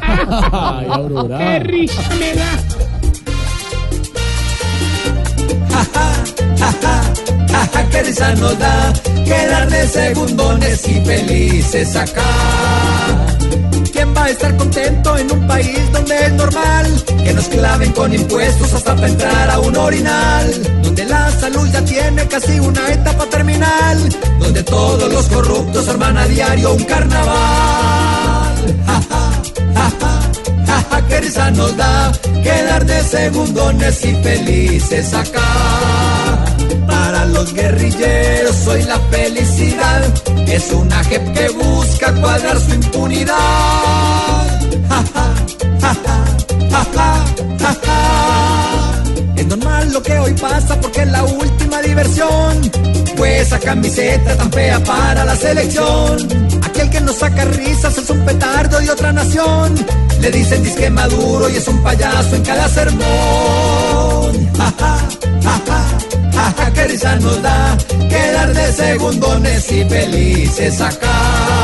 Ay, Aurora. ¡Qué risa me da! Qué risa nos da quedar de segundones y felices acá. ¿Quién va a estar contento en un país donde es normal que nos claven con impuestos hasta para entrar a un orinal? Donde la salud ya tiene casi una etapa terminal, donde todos los corruptos arman a diario un carnaval. Risa nos da quedar de segundones y felices acá. Para los guerrilleros soy la felicidad. Es una jep que busca cuadrar su impunidad. Ja, ja, ja. Es normal lo que hoy pasa porque es la última diversión. Pues esa camiseta tan fea para la selección. Aquel que nos saca risas es un petardo de otra nación. Le dicen disque maduro y es un payaso en cada sermón. Ja, ja. Jaja, qué risa nos da quedar de segundones y felices acá.